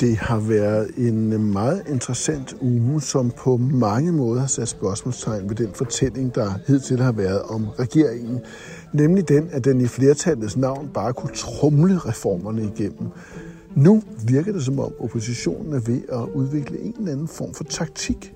Det har været en meget interessant uge, som på mange måder har sat spørgsmålstegn ved den fortælling, der hidtil har været om regeringen. Nemlig den, at den i flertallets navn bare kunne trumle reformerne igennem. Nu virker det som om oppositionen er ved at udvikle en eller anden form for taktik,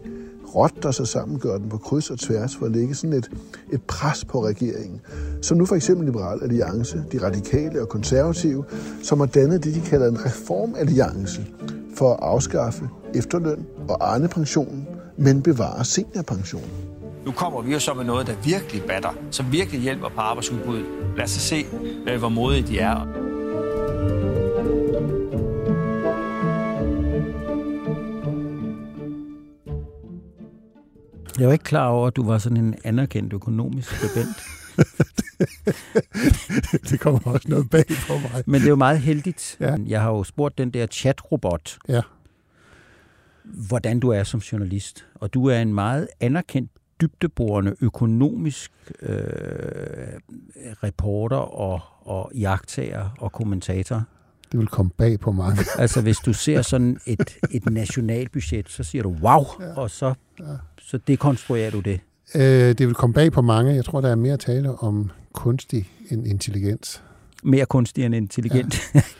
rotter sig sammen, gør den på kryds og tværs for at lægge sådan et, et pres på regeringen. Som nu for eksempel Liberal Alliance, de radikale og konservative, som har dannet det, de kalder en reformalliance for at afskaffe efterløn og Arne-pensionen, men bevare seniorpensionen. Nu kommer vi jo så med noget, der virkelig batter, som virkelig hjælper på arbejdsudbuddet. Lad os se, øh, hvor modige de er. Jeg var ikke klar over, at du var sådan en anerkendt økonomisk skribent. det kommer også noget bag på mig. Men det er jo meget heldigt. Ja. Jeg har jo spurgt den der chatrobot, Ja. hvordan du er som journalist. Og du er en meget anerkendt, dybdeborende økonomisk øh, reporter og, og jagttager og kommentator. Det vil komme bag på mange. Altså hvis du ser sådan et, et nationalbudget, så siger du wow, ja. og så, så dekonstruerer du det. Øh, det vil komme bag på mange. Jeg tror, der er mere tale om kunstig end intelligens. Mere kunstig end intelligent. Ja.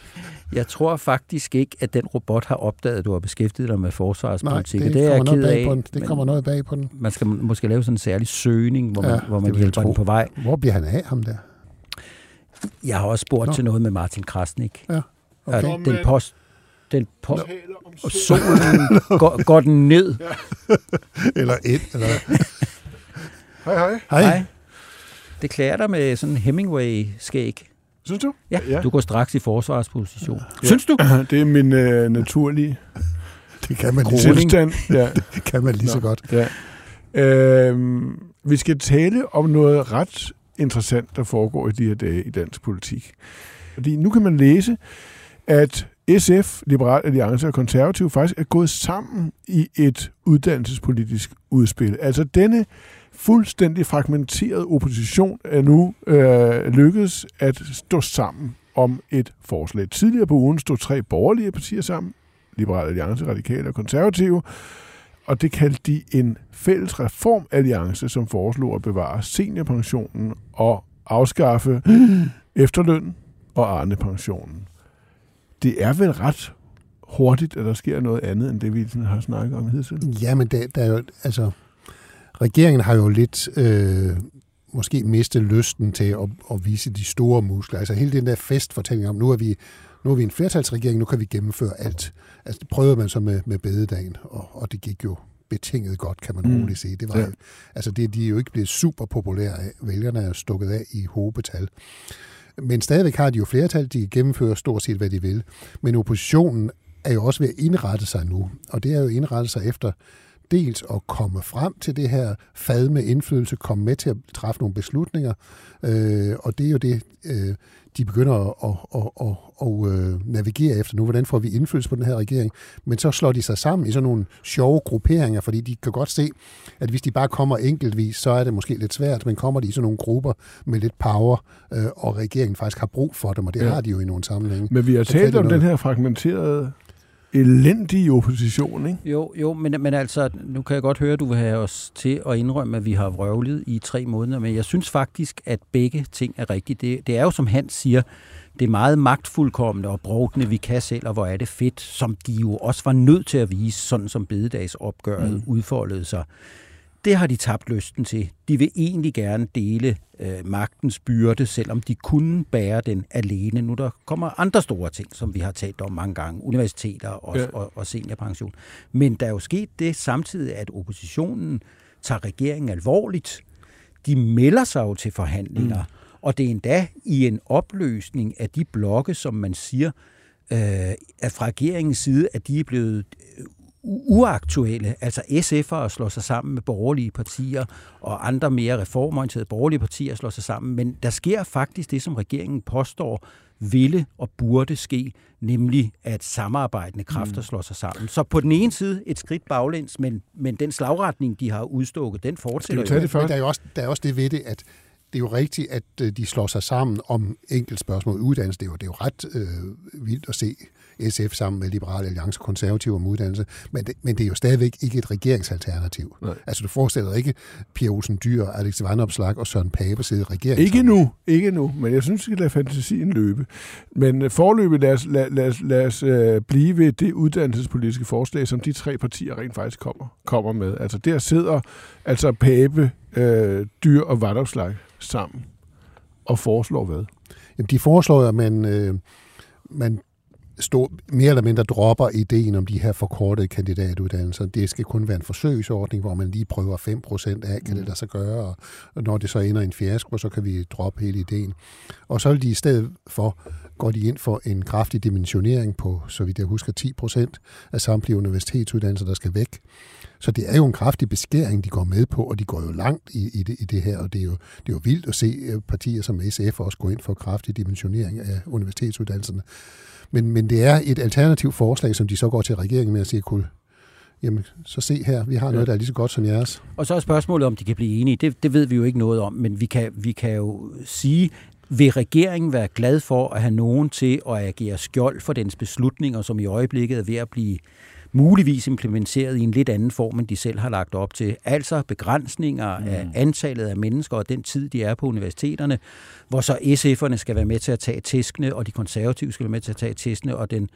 Jeg tror faktisk ikke, at den robot har opdaget, at du har beskæftiget dig med Nej, forsvarspolitik. det, og det er jeg kommer noget ked bag af. på den. Det kommer noget bag på den. Man skal måske lave sådan en særlig søgning, hvor man, Ja, hvor det man hjælper den på vej. Hvor bliver han af, ham der? Jeg har også spurgt Nå. til noget med Martin Krasnik. Ja, Okay. okay. Og den post, den om og solen går, går den ned. Eller et. Eller... Hej, hej. Hej. Nej. Det klæder dig med sådan en Hemingway-skæg. Synes du? Ja, Ja. du går straks i forsvarsposition. Ja. Synes du? Det er min øh, naturlige Det kan man lige så, tilstand. Ja. det kan man lige så Nå. godt. Ja. Øhm, vi skal tale om noget ret interessant, der foregår i de her dage i dansk politik. Fordi nu kan man læse, at SF, Liberal Alliance og Konservative faktisk er gået sammen i et uddannelsespolitisk udspil. Altså denne fuldstændig fragmenterede opposition er nu øh, lykkedes at stå sammen om et forslag. Tidligere på ugen stod tre borgerlige partier sammen, Liberal Alliance, Radikale og Konservative, og det kaldte de en fælles reformalliance, som foreslog at bevare seniorpensionen og afskaffe efterløn og Arne-pensionen. Det er vel ret hurtigt, at der sker noget andet, end det vi sådan har snakket om hidtil. Ja, men der, der er jo, altså, regeringen har jo lidt øh, måske mistet lysten til at, at vise de store muskler. Altså hele den der festfortælling om, nu er vi, nu er vi en flertalsregering, nu kan vi gennemføre alt. Altså det prøvede man så med, med bededagen, og, og det gik jo betinget godt, kan man Mm. roligt sige. Det var, ja. Altså det, de er jo ikke blevet super populære af. Vælgerne er stukket af i hobetal. Men stadigvæk har de jo flertal, de gennemfører stort set, hvad de vil. Men oppositionen er jo også ved at indrette sig nu, og det er jo indrettet indrette sig efter dels at komme frem til det her fad med indflydelse, komme med til at træffe nogle beslutninger, øh, og det er jo det, øh, de begynder at, at, at, at, at øh, navigere efter nu. Hvordan får vi indflydelse på den her regering? Men så slår de sig sammen i sådan nogle sjove grupperinger, fordi de kan godt se, at hvis de bare kommer enkeltvis, så er det måske lidt svært, men kommer de i sådan nogle grupper med lidt power, øh, og regeringen faktisk har brug for dem, og det Ja. har de jo i nogle sammenhænge. Men vi har talt om noget. den her fragmenterede, elendige opposition, ikke? Jo, jo men, men altså, nu kan jeg godt høre, at du vil have os til at indrømme, at vi har vrøvlet i tre måneder, men jeg synes faktisk, at begge ting er rigtige. Det, det er jo, som Hans siger, det er meget magtfuldkommende og brugtende, vi kan selv, og hvor er det fedt, som de jo også var nødt til at vise, sådan som bededagsopgøret mm. udfoldede sig. Det har de tabt lysten til. De vil egentlig gerne dele øh, magtens byrde, selvom de kunne bære den alene. Nu der kommer andre store ting, som vi har talt om mange gange. Universiteter og, Ja. og, og seniorpension. Men der er jo sket det samtidig, at oppositionen tager regeringen alvorligt. De melder sig jo til forhandlinger. Mm. Og det er endda i en opløsning af de blokke, som man siger, at fra regeringens side, at de er blevet uaktuelle. Altså SF'ere slår sig sammen med borgerlige partier, og andre mere reformorienterede borgerlige partier slår sig sammen. Men der sker faktisk det, som regeringen påstår, ville og burde ske, nemlig at samarbejdende kræfter mm. slår sig sammen. Så på den ene side et skridt baglæns, men, men den slagretning, de har udstukket, den fortsætter jo. Det men der er jo også, der er også det ved det, at det er jo rigtigt, at øh, de slår sig sammen om enkelt spørgsmål uddannelse. Det er jo, det er jo ret øh, vildt at se SF sammen med Liberale Alliance Konservative om uddannelse, men det, men det er jo stadigvæk ikke et regeringsalternativ. Nej. Altså du forestiller ikke Pia Olsen Dyr, Alex Vandopslag og Søren Pape sidde i regeringen. Ikke nu, ikke nu, men jeg synes, vi skal lade fantasien løbe. Men øh, forløbet lad os, lad, lad, lad os uh, blive ved det uddannelsespolitiske forslag, som de tre partier rent faktisk kommer, kommer med. Altså der sidder altså Pape, uh, Dyr og Vandopslag sammen og foreslår hvad? Jamen, de foreslår, at man, øh, man stå, mere eller mindre dropper ideen om de her forkortede kandidatuddannelser. Det skal kun være en forsøgsordning, hvor man lige prøver 5% af, kan det mm. lade sig gøre, og når det så ender i en fiasko, så kan vi droppe hele ideen. Og så vil de i stedet for, går de ind for en kraftig dimensionering på, så vidt jeg husker, 10% af samtlige universitetsuddannelser, der skal væk. Så det er jo en kraftig beskæring, de går med på, og de går jo langt i, i, det, i det her, og det er, jo, det er jo vildt at se øh, partier som SF også gå ind for kraftig dimensionering af universitetsuddannelserne. Men, men det er et alternativt forslag, som de så går til regeringen med at sige, kunne jamen så se her, vi har noget, der er lige så godt som jeres. Og så er spørgsmålet, om de kan blive enige. Det, det ved vi jo ikke noget om, men vi kan, vi kan jo sige, vil regeringen være glad for at have nogen til at agere skjold for dens beslutninger, som i øjeblikket er ved at blive muligvis implementeret i en lidt anden form, end de selv har lagt op til. Altså begrænsninger mm. af antallet af mennesker og den tid, de er på universiteterne, hvor så SF'erne skal være med til at tage tæskene, og de konservative skal være med til at tage tæskene, og den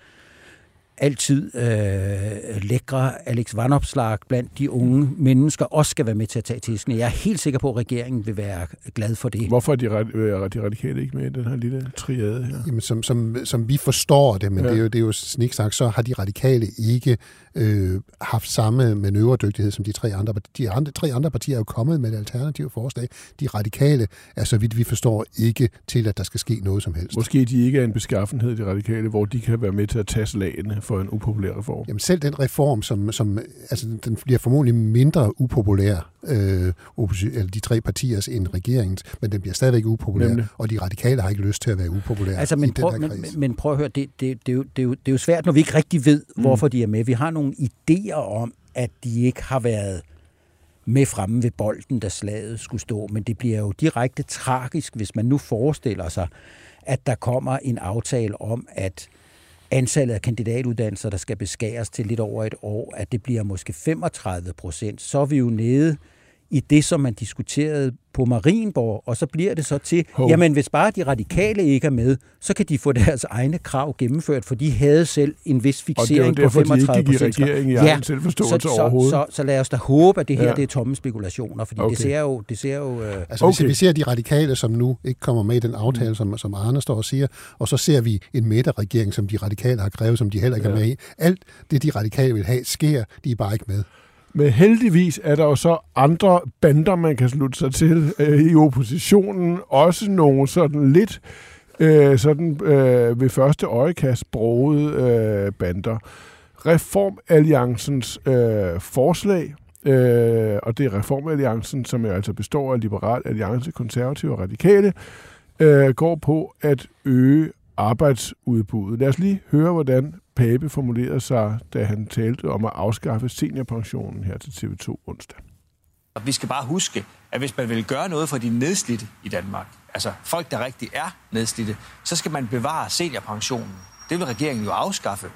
altid øh, lækre Alex Vanopslag blandt de unge mennesker også skal være med til at tage tisken. Jeg er helt sikker på, at regeringen vil være glad for det. Hvorfor er de, de radikale ikke med i den her lille triade her? Jamen, som, som, som vi forstår det, men ja. det, er jo, det er jo sniksnak, så har de radikale ikke øh, haft samme manøvredygtighed som de tre andre. De andre, tre andre partier er jo kommet med et alternativt forslag. De radikale er, så vidt vi forstår, ikke til, at der skal ske noget som helst. Måske de ikke er en beskaffenhed, de radikale, hvor de kan være med til at tage slagene for en upopulær reform. Jamen selv den reform, som, som altså, den bliver formodentlig mindre upopulær, øh, eller de tre partiers end regeringens, men den bliver stadigvæk upopulær, Nemlig. og de radikale har ikke lyst til at være upopulære altså, men i prøv, den her men, men prøv at høre, det, det, det, er jo, det, er jo, det er jo svært, når vi ikke rigtig ved, mm. hvorfor de er med. Vi har nogle idéer om, at de ikke har været med fremme ved bolden, da slaget skulle stå, men det bliver jo direkte tragisk, hvis man nu forestiller sig, at der kommer en aftale om, at antallet af kandidatuddannelser, der skal beskæres til lidt over et år, at det bliver måske 35 procent, så er vi jo nede i det, som man diskuterede på Marienborg, og så bliver det så til, Hov. jamen hvis bare de radikale ikke er med, så kan de få deres egne krav gennemført, for de havde selv en vis fixering på 35. Og det er derfor, de ikke i ja, selvforståelse så, overhovedet. Så, så, så lad os da håbe, at det her ja. det er tomme spekulationer, fordi okay. det ser jo... Det ser jo øh... Altså okay. vi ser de radikale, som nu ikke kommer med i den aftale, mm. som, som Arne står og siger, og så ser vi en midterregering, som de radikale har krævet, som de heller ikke ja. er med i. Alt det, de radikale vil have, sker, de er bare ikke med. Men heldigvis er der jo så andre bander, man kan slutte sig til øh, i oppositionen. Også nogle sådan lidt øh, sådan øh, ved første øjekast brogede øh, bander. Reformalliancens øh, forslag, øh, og det er Reformalliancen, som jo altså består af Liberal Alliance, Konservative og Radikale, øh, går på at øge arbejdsudbuddet. Lad os lige høre, hvordan Pape formulerede sig, da han talte om at afskaffe seniorpensionen her til TV2 onsdag. Vi skal bare huske, at hvis man vil gøre noget for de nedslidte i Danmark, altså folk, der rigtig er nedslidte, så skal man bevare seniorpensionen. Det vil regeringen jo afskaffe.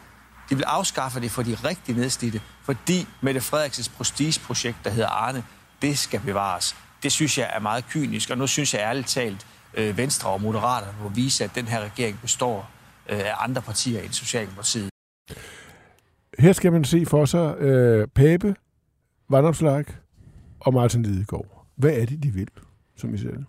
De vil afskaffe det for de rigtig nedslidte, fordi Mette Frederiksens prestigeprojekt, der hedder Arne, det skal bevares. Det synes jeg er meget kynisk, og nu synes jeg ærligt talt, øh, Venstre og Moderaterne må vise, at den her regering består af andre partier end Socialdemokratiet. Her skal man se for sig øh, Pape, Vandopslag og Martin Lidegaard. Hvad er det, de vil, som I ser det?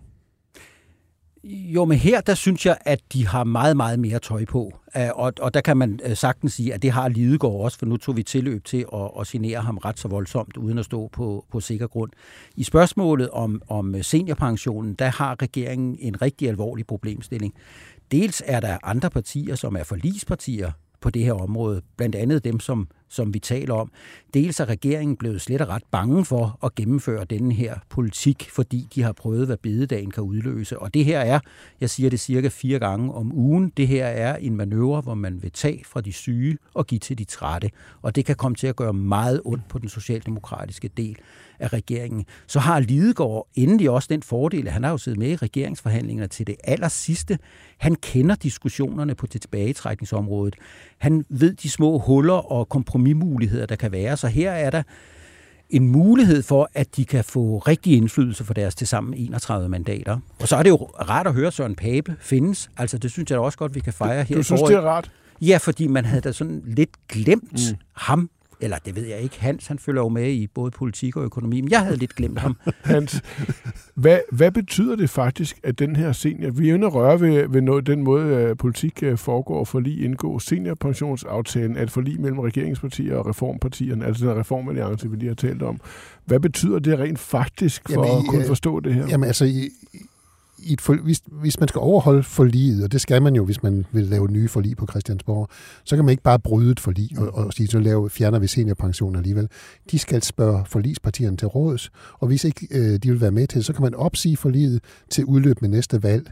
Jo, men her, der synes jeg, at de har meget, meget mere tøj på. Og, og der kan man øh, sagtens sige, at det har Lidegaard også, for nu tog vi tilløb til at, at genere ham ret så voldsomt, uden at stå på, på sikker grund. I spørgsmålet om, om seniorpensionen, der har regeringen en rigtig alvorlig problemstilling. Dels er der andre partier, som er forlispartier på det her område. Blandt andet dem, som, som vi taler om. Dels er regeringen blevet slet og ret bange for at gennemføre denne her politik, fordi de har prøvet, hvad bededagen kan udløse. Og det her er, jeg siger det cirka fire gange om ugen, det her er en manøvre, hvor man vil tage fra de syge og give til de trætte. Og det kan komme til at gøre meget ondt på den socialdemokratiske del af regeringen. Så har Lidegaard endelig også den fordel, at han har jo siddet med i regeringsforhandlingerne til det aller sidste. Han kender diskussionerne på det tilbagetrækningsområdet. Han ved de små huller og kompromismuligheder, der kan være. Så her er der en mulighed for, at de kan få rigtig indflydelse for deres tilsammen 31 mandater. Og så er det jo rart at høre, at Søren Pape findes. Altså, det synes jeg da også godt, vi kan fejre her. Du synes, det er rart? Ja, fordi man havde da sådan lidt glemt mm. ham eller det ved jeg ikke, Hans han følger jo med i både politik og økonomi, men jeg havde lidt glemt ham. Hans, hvad, hvad betyder det faktisk, at den her senior, vi er inde røre ved, ved noget, den måde, uh, politik uh, foregår for lige indgå seniorpensionsaftalen, at for lige mellem regeringspartier og reformpartierne, altså den reformalliance, vi lige har talt om. Hvad betyder det rent faktisk for jamen, at kunne forstå det her? Jamen altså, i, i et for, hvis, hvis man skal overholde forliget, og det skal man jo, hvis man vil lave nye forlig på Christiansborg, så kan man ikke bare bryde et forlig og, og sige, så lave, fjerner vi seniorpension alligevel. De skal spørge forligspartierne til råds, og hvis ikke øh, de vil være med til så kan man opsige forliget til udløb med næste valg.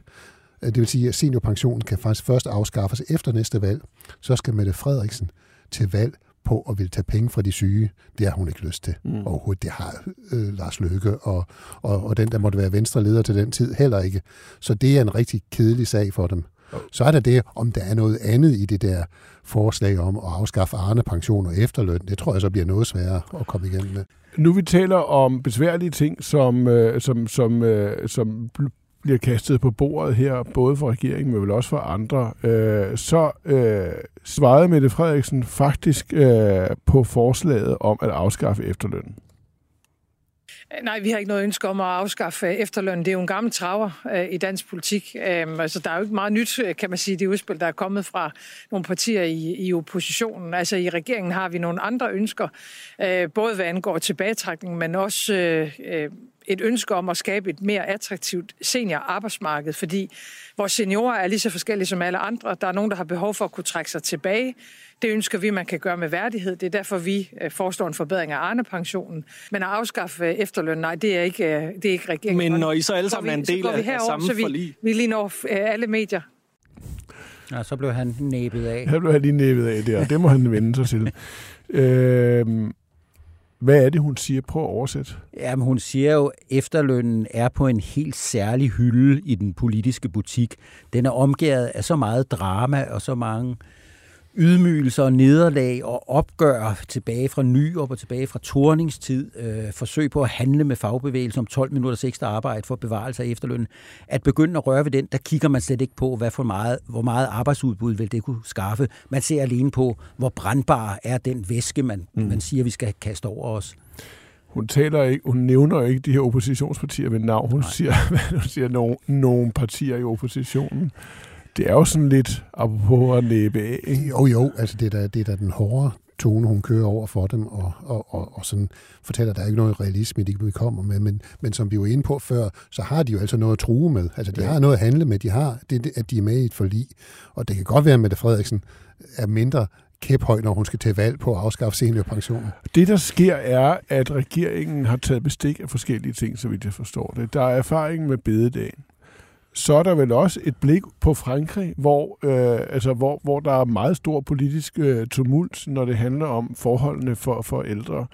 Øh, det vil sige, at seniorpensionen kan faktisk først afskaffes efter næste valg. Så skal Mette Frederiksen til valg på at vil tage penge fra de syge. Det har hun ikke lyst til mm. overhovedet. Det har øh, Lars Løkke og, og, og den, der måtte være venstre leder til den tid, heller ikke. Så det er en rigtig kedelig sag for dem. Så er der det, om der er noget andet i det der forslag om at afskaffe Arne pension og efterløn. Det tror jeg så bliver noget sværere at komme igennem med. Nu vi taler om besværlige ting, som, øh, som, som, øh, som bliver kastet på bordet her, både for regeringen, men vel også for andre, øh, så øh, svarede Mette Frederiksen faktisk øh, på forslaget om at afskaffe efterlønnen. Øh, nej, vi har ikke noget ønske om at afskaffe øh, efterlønnen. Det er jo en gammel traver øh, i dansk politik. Øhm, altså, der er jo ikke meget nyt, øh, kan man sige, det udspil, der er kommet fra nogle partier i, i oppositionen. Altså, i regeringen har vi nogle andre ønsker, øh, både hvad angår tilbagetrækning, men også øh, øh et ønske om at skabe et mere attraktivt seniorarbejdsmarked, fordi vores seniorer er lige så forskellige som alle andre. Der er nogen, der har behov for at kunne trække sig tilbage. Det ønsker vi, man kan gøre med værdighed. Det er derfor, vi øh, foreslår en forbedring af Arne-pensionen. Men at afskaffe efterløn, nej, det er ikke, øh, det er ikke regeringen. Men når I så alle sammen er en del af, herover, samme så vi, forlig... vi lige når øh, alle medier. Ja, så blev han næbet af. Så blev han lige næbet af der. Det må han vende sig til. Øh, hvad er det, hun siger? Prøv at oversætte. Jamen, hun siger jo, at efterlønnen er på en helt særlig hylde i den politiske butik. Den er omgivet af så meget drama og så mange ydmygelser og nederlag og opgør tilbage fra Nyrup og tilbage fra Torningstid, øh, forsøg på at handle med fagbevægelsen om 12 minutters ekstra arbejde for bevarelse af efterlønnen, at begynde at røre ved den, der kigger man slet ikke på, hvad for meget, hvor meget arbejdsudbud vil det kunne skaffe. Man ser alene på, hvor brandbar er den væske, man, mm. man siger, vi skal kaste over os. Hun, taler ikke, hun nævner ikke de her oppositionspartier ved navn. Hun Nej. siger, hun siger nogle, nogle partier i oppositionen det er jo sådan lidt apropos at næbe af. Ikke? Jo, jo, altså det er da, det er da den hårde tone, hun kører over for dem, og, og, og, og sådan fortæller, at der er ikke noget realisme, de kommer med. Men, men som vi var inde på før, så har de jo altså noget at true med. Altså de ja. har noget at handle med. De har det, at de er med i et forlig. Og det kan godt være, at Mette Frederiksen er mindre kæphøj, når hun skal til valg på at afskaffe seniorpensionen. Det, der sker, er, at regeringen har taget bestik af forskellige ting, så vidt jeg forstår det. Der er erfaring med bededagen så er der vel også et blik på Frankrig, hvor, øh, altså, hvor, hvor der er meget stor politisk øh, tumult, når det handler om forholdene for, for ældre.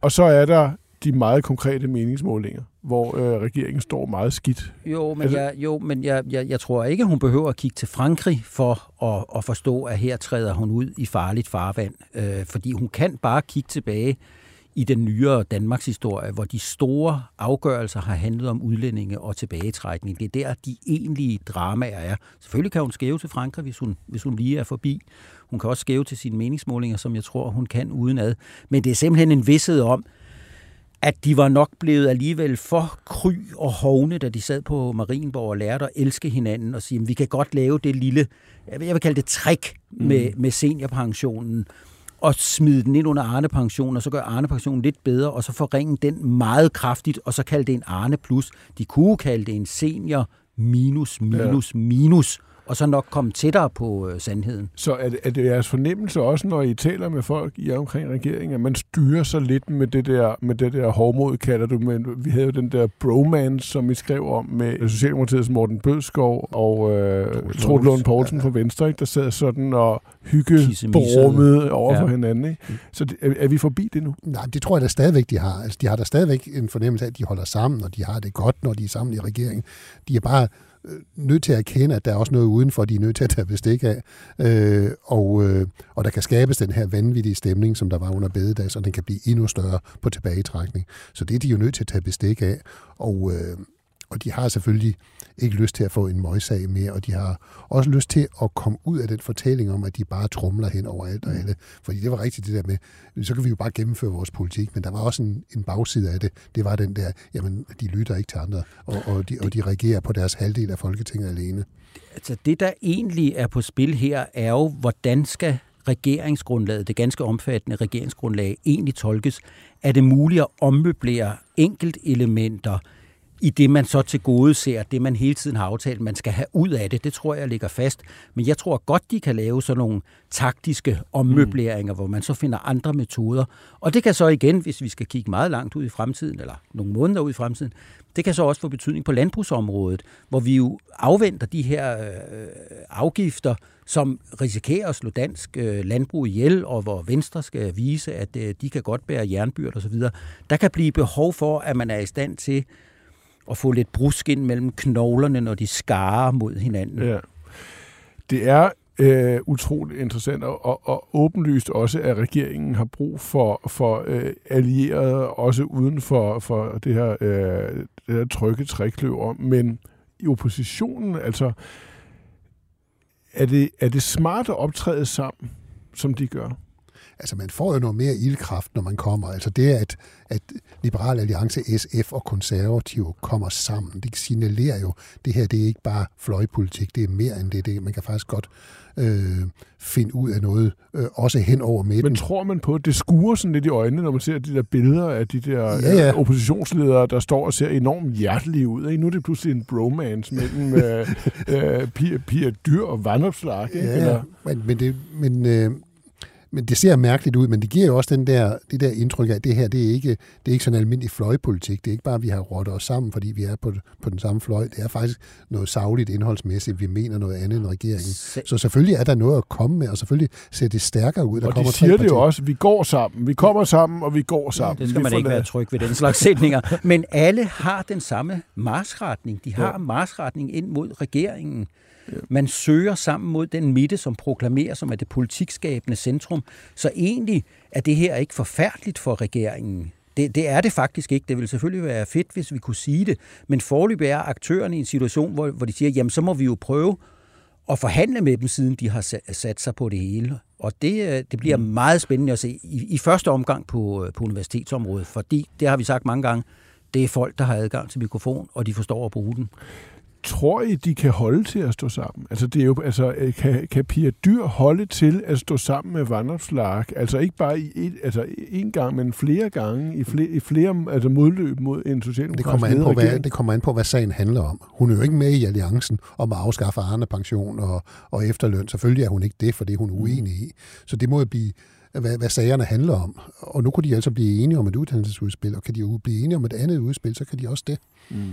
Og så er der de meget konkrete meningsmålinger, hvor øh, regeringen står meget skidt. Jo, men, altså, jeg, jo, men jeg, jeg, jeg tror ikke, hun behøver at kigge til Frankrig for at, at forstå, at her træder hun ud i farligt farvand. Øh, fordi hun kan bare kigge tilbage i den nyere Danmarks historie, hvor de store afgørelser har handlet om udlændinge og tilbagetrækning. Det er der, de egentlige dramaer er. Selvfølgelig kan hun skæve til Frankrig, hvis hun, hvis hun lige er forbi. Hun kan også skæve til sine meningsmålinger, som jeg tror, hun kan udenad. Men det er simpelthen en vidshed om, at de var nok blevet alligevel for kry og hovne, da de sad på Marienborg og lærte at elske hinanden og sige, at vi kan godt lave det lille, jeg vil kalde det trick med, mm. med seniorpensionen og smide den ind under Arne-pension, og så gør Arne-pensionen lidt bedre, og så forringe den meget kraftigt, og så kalde det en Arne Plus. De kunne kalde det en senior minus, minus, ja. minus, og så nok komme tættere på øh, sandheden. Så er det, er det jeres fornemmelse også, når I taler med folk i omkring regeringen, at man styrer så lidt med det der, med det der hårdmod, kalder du, men vi havde jo den der bromance, som I skrev om med Socialdemokratiets Morten Bødskov og øh, Troel Lund Poulsen ja, ja. fra Venstre, ikke, der sad sådan og hygge brummede over ja. for hinanden. Ikke? Mm. Så det, er, er vi forbi det nu? Nej, det tror jeg da stadigvæk, de har. Altså, de har da stadigvæk en fornemmelse af, at de holder sammen, og de har det godt, når de er sammen i regeringen. De er bare nødt til at erkende, at der er også noget udenfor, de er nødt til at tage bestik af. Øh, og, øh, og der kan skabes den her vanvittige stemning, som der var under bededags, og den kan blive endnu større på tilbagetrækning. Så det er de jo nødt til at tage bestik af. Og, øh, og de har selvfølgelig ikke lyst til at få en møgssag mere, og de har også lyst til at komme ud af den fortælling om, at de bare trumler hen over alt og mm. alle. Fordi det var rigtigt det der med, så kan vi jo bare gennemføre vores politik, men der var også en, en bagside af det. Det var den der, jamen, de lytter ikke til andre, og, og, de, og de reagerer på deres halvdel af Folketinget alene. Altså det, der egentlig er på spil her, er jo, hvordan skal regeringsgrundlaget, det ganske omfattende regeringsgrundlag, egentlig tolkes? Er det muligt at ommøblere enkelt elementer, i det, man så til gode ser, det man hele tiden har aftalt, man skal have ud af det. Det tror jeg ligger fast. Men jeg tror godt, de kan lave sådan nogle taktiske ommøbleringer, mm. hvor man så finder andre metoder. Og det kan så igen, hvis vi skal kigge meget langt ud i fremtiden, eller nogle måneder ud i fremtiden, det kan så også få betydning på landbrugsområdet, hvor vi jo afventer de her øh, afgifter, som risikerer at slå dansk øh, landbrug ihjel, og hvor Venstre skal vise, at øh, de kan godt bære jernbyrd osv. Der kan blive behov for, at man er i stand til og få lidt brusk ind mellem knoglerne, når de skarer mod hinanden. Ja. Det er øh, utroligt interessant, og, og, og åbenlyst også, at regeringen har brug for, for øh, allierede, også uden for, for det her, øh, det her trygge trækløver. Men i oppositionen, altså, er det, er det smart at optræde sammen, som de gør? Altså, man får jo noget mere ildkraft, når man kommer. Altså, det at, at Liberal Alliance, SF og Konservative kommer sammen, det signalerer jo, det her det er ikke bare fløjpolitik, det er mere end det. det man kan faktisk godt øh, finde ud af noget, øh, også hen over midten. Men tror man på, at det skuer sådan lidt i øjnene, når man ser de der billeder af de der ja, ja. Øh, oppositionsledere, der står og ser enormt hjertelige ud. Ikke? Nu er det pludselig en bromance mellem øh, øh, Pia, Pia Dyr og Vandopslag. Ja, Eller? men, men, det, men øh, men det ser mærkeligt ud, men det giver jo også den der, det der indtryk af, at det her det er ikke, det er ikke sådan en almindelig fløjpolitik. Det er ikke bare, at vi har rådt os sammen, fordi vi er på, på den samme fløj. Det er faktisk noget savligt indholdsmæssigt. Vi mener noget andet end regeringen. Så selvfølgelig er der noget at komme med, og selvfølgelig ser det stærkere ud. Der og kommer de siger det jo også, vi går sammen. Vi kommer sammen, og vi går sammen. Det skal man ikke være tryg ved, den slags sætninger. Men alle har den samme marsretning. De har ja. marsretning ind mod regeringen. Man søger sammen mod den midte, som proklamerer som er det politikskabende centrum. Så egentlig er det her ikke forfærdeligt for regeringen. Det, det er det faktisk ikke. Det ville selvfølgelig være fedt, hvis vi kunne sige det. Men forløbet er aktørerne i en situation, hvor, hvor de siger, jamen så må vi jo prøve at forhandle med dem, siden de har sat sig på det hele. Og det, øh, det bliver mm. meget spændende at se i, i første omgang på, øh, på universitetsområdet, fordi det har vi sagt mange gange, det er folk, der har adgang til mikrofon, og de forstår at bruge den. Tror I, de kan holde til at stå sammen? Altså, det er jo, altså kan, kan Pia Dyr holde til at stå sammen med Vandopslag? Altså ikke bare i et, altså en gang, men flere gange i flere, i flere altså modløb mod en socialdemokratisk det kommer, an på, hvad, det kommer an på, hvad sagen handler om. Hun er jo ikke med i alliancen om at afskaffe Arne pension og, og efterløn. Selvfølgelig er hun ikke det, for det er hun uenig i. Så det må jo blive hvad, hvad sagerne handler om. Og nu kunne de altså blive enige om et uddannelsesudspil, og kan de jo blive enige om et andet udspil, så kan de også det. Mm.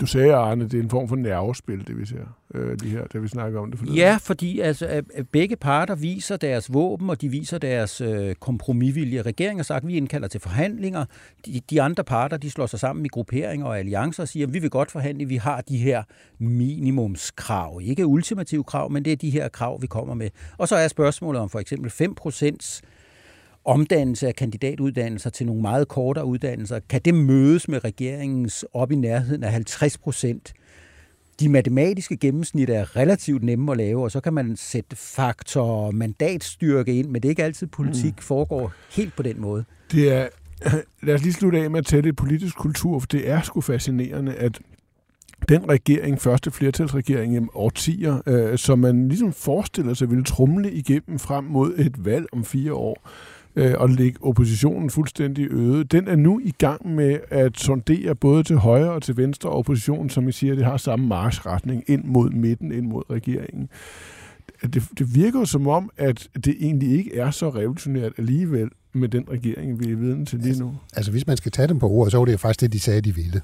Du sagde, Arne, det er en form for nervespil, det vi ser, øh, de her, da vi snakker om det forleden. Ja, fordi altså, at begge parter viser deres våben, og de viser deres øh, kompromisvilje. Regeringen har sagt, at vi indkalder til forhandlinger. De, de andre parter, de slår sig sammen i grupperinger og alliancer og siger, at vi vil godt forhandle, vi har de her minimumskrav. Ikke ultimative krav, men det er de her krav, vi kommer med. Og så er spørgsmålet om for eksempel 5 procents omdannelse af kandidatuddannelser til nogle meget kortere uddannelser, kan det mødes med regeringens op i nærheden af 50 procent? De matematiske gennemsnit er relativt nemme at lave, og så kan man sætte faktor og mandatstyrke ind, men det er ikke altid, politik mm. foregår helt på den måde. Det er, lad os lige slutte af med at tælle politisk kultur, for det er sgu fascinerende, at den regering, første flertalsregering i årtier, øh, som man ligesom forestiller sig ville trumle igennem frem mod et valg om fire år, øh, og lægge oppositionen fuldstændig øde. Den er nu i gang med at sondere både til højre og til venstre oppositionen, som I siger, det har samme marchretning ind mod midten, ind mod regeringen. Det, det virker jo som om, at det egentlig ikke er så revolutionært alligevel med den regering, vi er viden til lige nu. Altså, altså hvis man skal tage dem på ordet, så var det jo faktisk det, de sagde, de ville.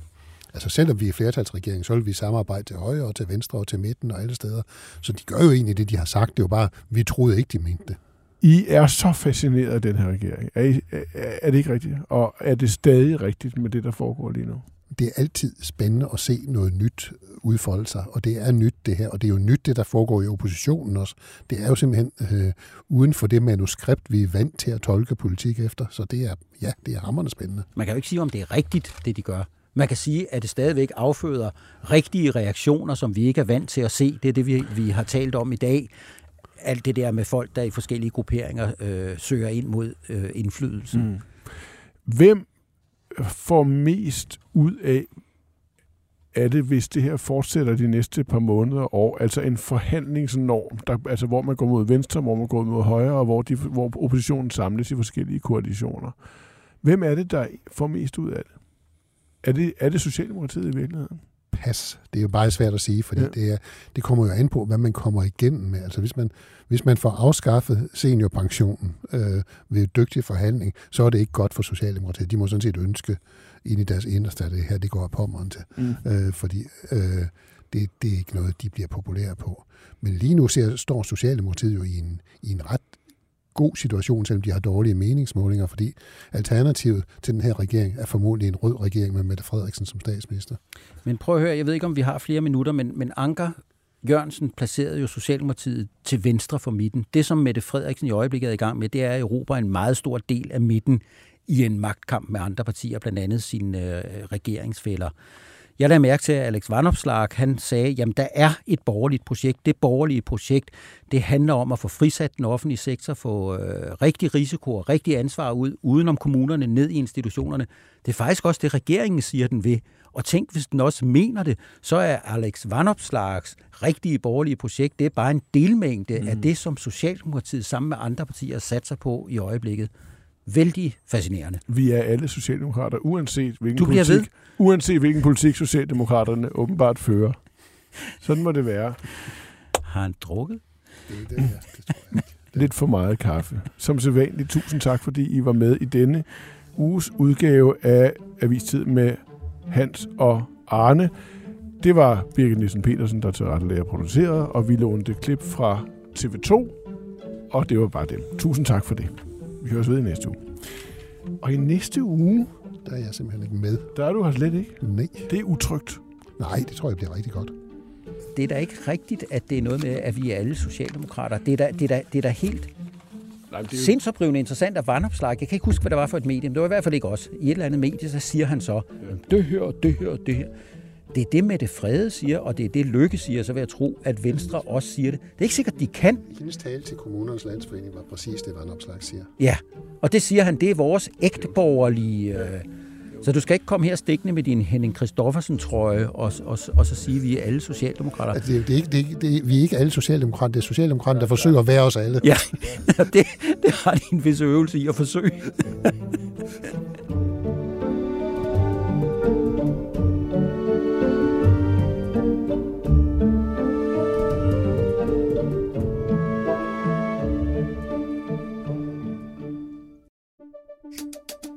Altså selvom vi er flertalsregering, så vil vi samarbejde til højre og til venstre og til midten og alle steder. Så de gør jo egentlig det, de har sagt. Det er jo bare, vi troede ikke, de mente det. I er så fascineret af den her regering. Er, I, er, er det ikke rigtigt? Og er det stadig rigtigt med det, der foregår lige nu? Det er altid spændende at se noget nyt udfolde sig, og det er nyt det her, og det er jo nyt det, der foregår i oppositionen også. Det er jo simpelthen øh, uden for det manuskript, vi er vant til at tolke politik efter, så det er, ja, det er hammerende spændende. Man kan jo ikke sige, om det er rigtigt, det de gør. Man kan sige, at det stadigvæk afføder rigtige reaktioner, som vi ikke er vant til at se. Det er det, vi, vi har talt om i dag. Alt det der med folk, der i forskellige grupperinger øh, søger ind mod øh, indflydelse. Mm. Hvem får mest ud af, er det, hvis det her fortsætter de næste par måneder og år, altså en forhandlingsnorm, der, altså hvor man går mod venstre, hvor man går mod højre, og hvor, de, hvor oppositionen samles i forskellige koalitioner. Hvem er det, der får mest ud af det? Er det, er det Socialdemokratiet i virkeligheden? Pas. Det er jo bare svært at sige, fordi ja. det, er, det kommer jo an på, hvad man kommer igennem med. Altså hvis man, hvis man får afskaffet seniorpensionen øh, ved dygtig forhandling, så er det ikke godt for Socialdemokratiet. De må sådan set ønske ind i deres inderste, at det her det går på til. Mm. Øh, fordi øh, det, det er ikke noget, de bliver populære på. Men lige nu ser, står Socialdemokratiet jo i en, i en ret god situation, selvom de har dårlige meningsmålinger, fordi alternativet til den her regering er formodentlig en rød regering med Mette Frederiksen som statsminister. Men prøv at høre, jeg ved ikke, om vi har flere minutter, men, men Anker Jørgensen placerede jo Socialdemokratiet til venstre for midten. Det, som Mette Frederiksen i øjeblikket er i gang med, det er at Europa en meget stor del af midten i en magtkamp med andre partier, blandt andet sine øh, regeringsfælder. Jeg lader mærke til, at Alex Vanopslag, han sagde, jamen der er et borgerligt projekt. Det borgerlige projekt, det handler om at få frisat den offentlige sektor, få øh, rigtig risiko og rigtig ansvar ud, udenom kommunerne, ned i institutionerne. Det er faktisk også det, regeringen siger, den vil. Og tænk, hvis den også mener det, så er Alex Vanopslags rigtige borgerlige projekt, det er bare en delmængde mm. af det, som Socialdemokratiet sammen med andre partier satser på i øjeblikket vældig fascinerende. Vi er alle socialdemokrater, uanset hvilken, du politik, ved. uanset hvilken politik Socialdemokraterne åbenbart fører. Sådan må det være. Har han drukket? Det er det, ja. det tror jeg ikke. Lidt for meget kaffe. Som sædvanligt, tusind tak, fordi I var med i denne uges udgave af Avistid med Hans og Arne. Det var Birgit Nielsen Petersen, der til rette og producerede, og vi lånte klip fra TV2, og det var bare det. Tusind tak for det. Vi høres ved i næste uge. Og i næste uge... Der er jeg simpelthen ikke med. Der er du her slet ikke? Nej. Det er utrygt. Nej, det tror jeg bliver rigtig godt. Det er da ikke rigtigt, at det er noget med, at vi er alle socialdemokrater. Det er da, det er da, det er da helt Nej, det er jo... sindsoprivende interessant at vandopslag. Jeg kan ikke huske, hvad det var for et medie, men det var i hvert fald ikke os. I et eller andet medie, så siger han så, ja. det her, det her, det her. Det er det, med det Frede siger, og det er det, Lykke siger, så vil jeg tro, at Venstre også siger det. Det er ikke sikkert, de kan. Hendes tale til kommunernes landsforening var præcis det, Van Opslag siger. Ja, og det siger han, det er vores ægteborgerlige... Øh, så du skal ikke komme her stikkende med din Henning Christoffersen trøje og, og, og så sige, at vi er alle socialdemokrater. Altså, det, det er ikke, det, er, det, er, vi er ikke alle socialdemokrater, det er socialdemokrater, der forsøger at være os alle. Ja, det, det har de en vis øvelse i at forsøge.